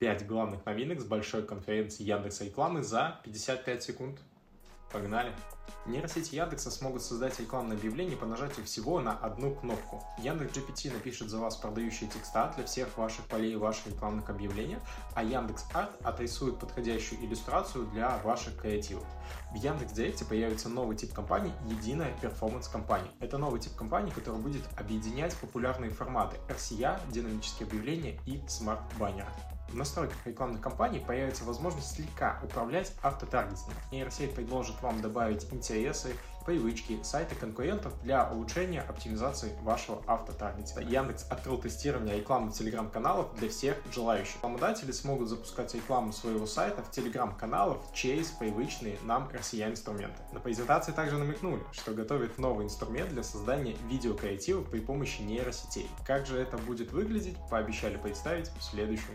5 главных новинок с большой конференции Яндекса рекламы за 55 секунд. Погнали! Нейросети Яндекса смогут создать рекламное объявление по нажатию всего на одну кнопку. Яндекс GPT напишет за вас продающие текста для всех ваших полей ваших рекламных объявлений, а Яндекс Арт отрисует подходящую иллюстрацию для ваших креативов. В Яндекс Директе появится новый тип компании – единая перформанс-компания. Это новый тип компании, который будет объединять популярные форматы RCA, динамические объявления и смарт-баннеры. В настройках рекламных кампаний появится возможность слегка управлять автотаргетингом. Нейросеть предложит вам добавить интересы, привычки, сайты конкурентов для улучшения оптимизации вашего автотаргетинга. Яндекс открыл тестирование рекламы телеграм-каналов для всех желающих. Рекламодатели смогут запускать рекламу своего сайта в телеграм-каналах через привычные нам RCA-инструменты. На презентации также намекнули, что готовят новый инструмент для создания видеокреативов при помощи нейросетей. Как же это будет выглядеть, пообещали представить в следующем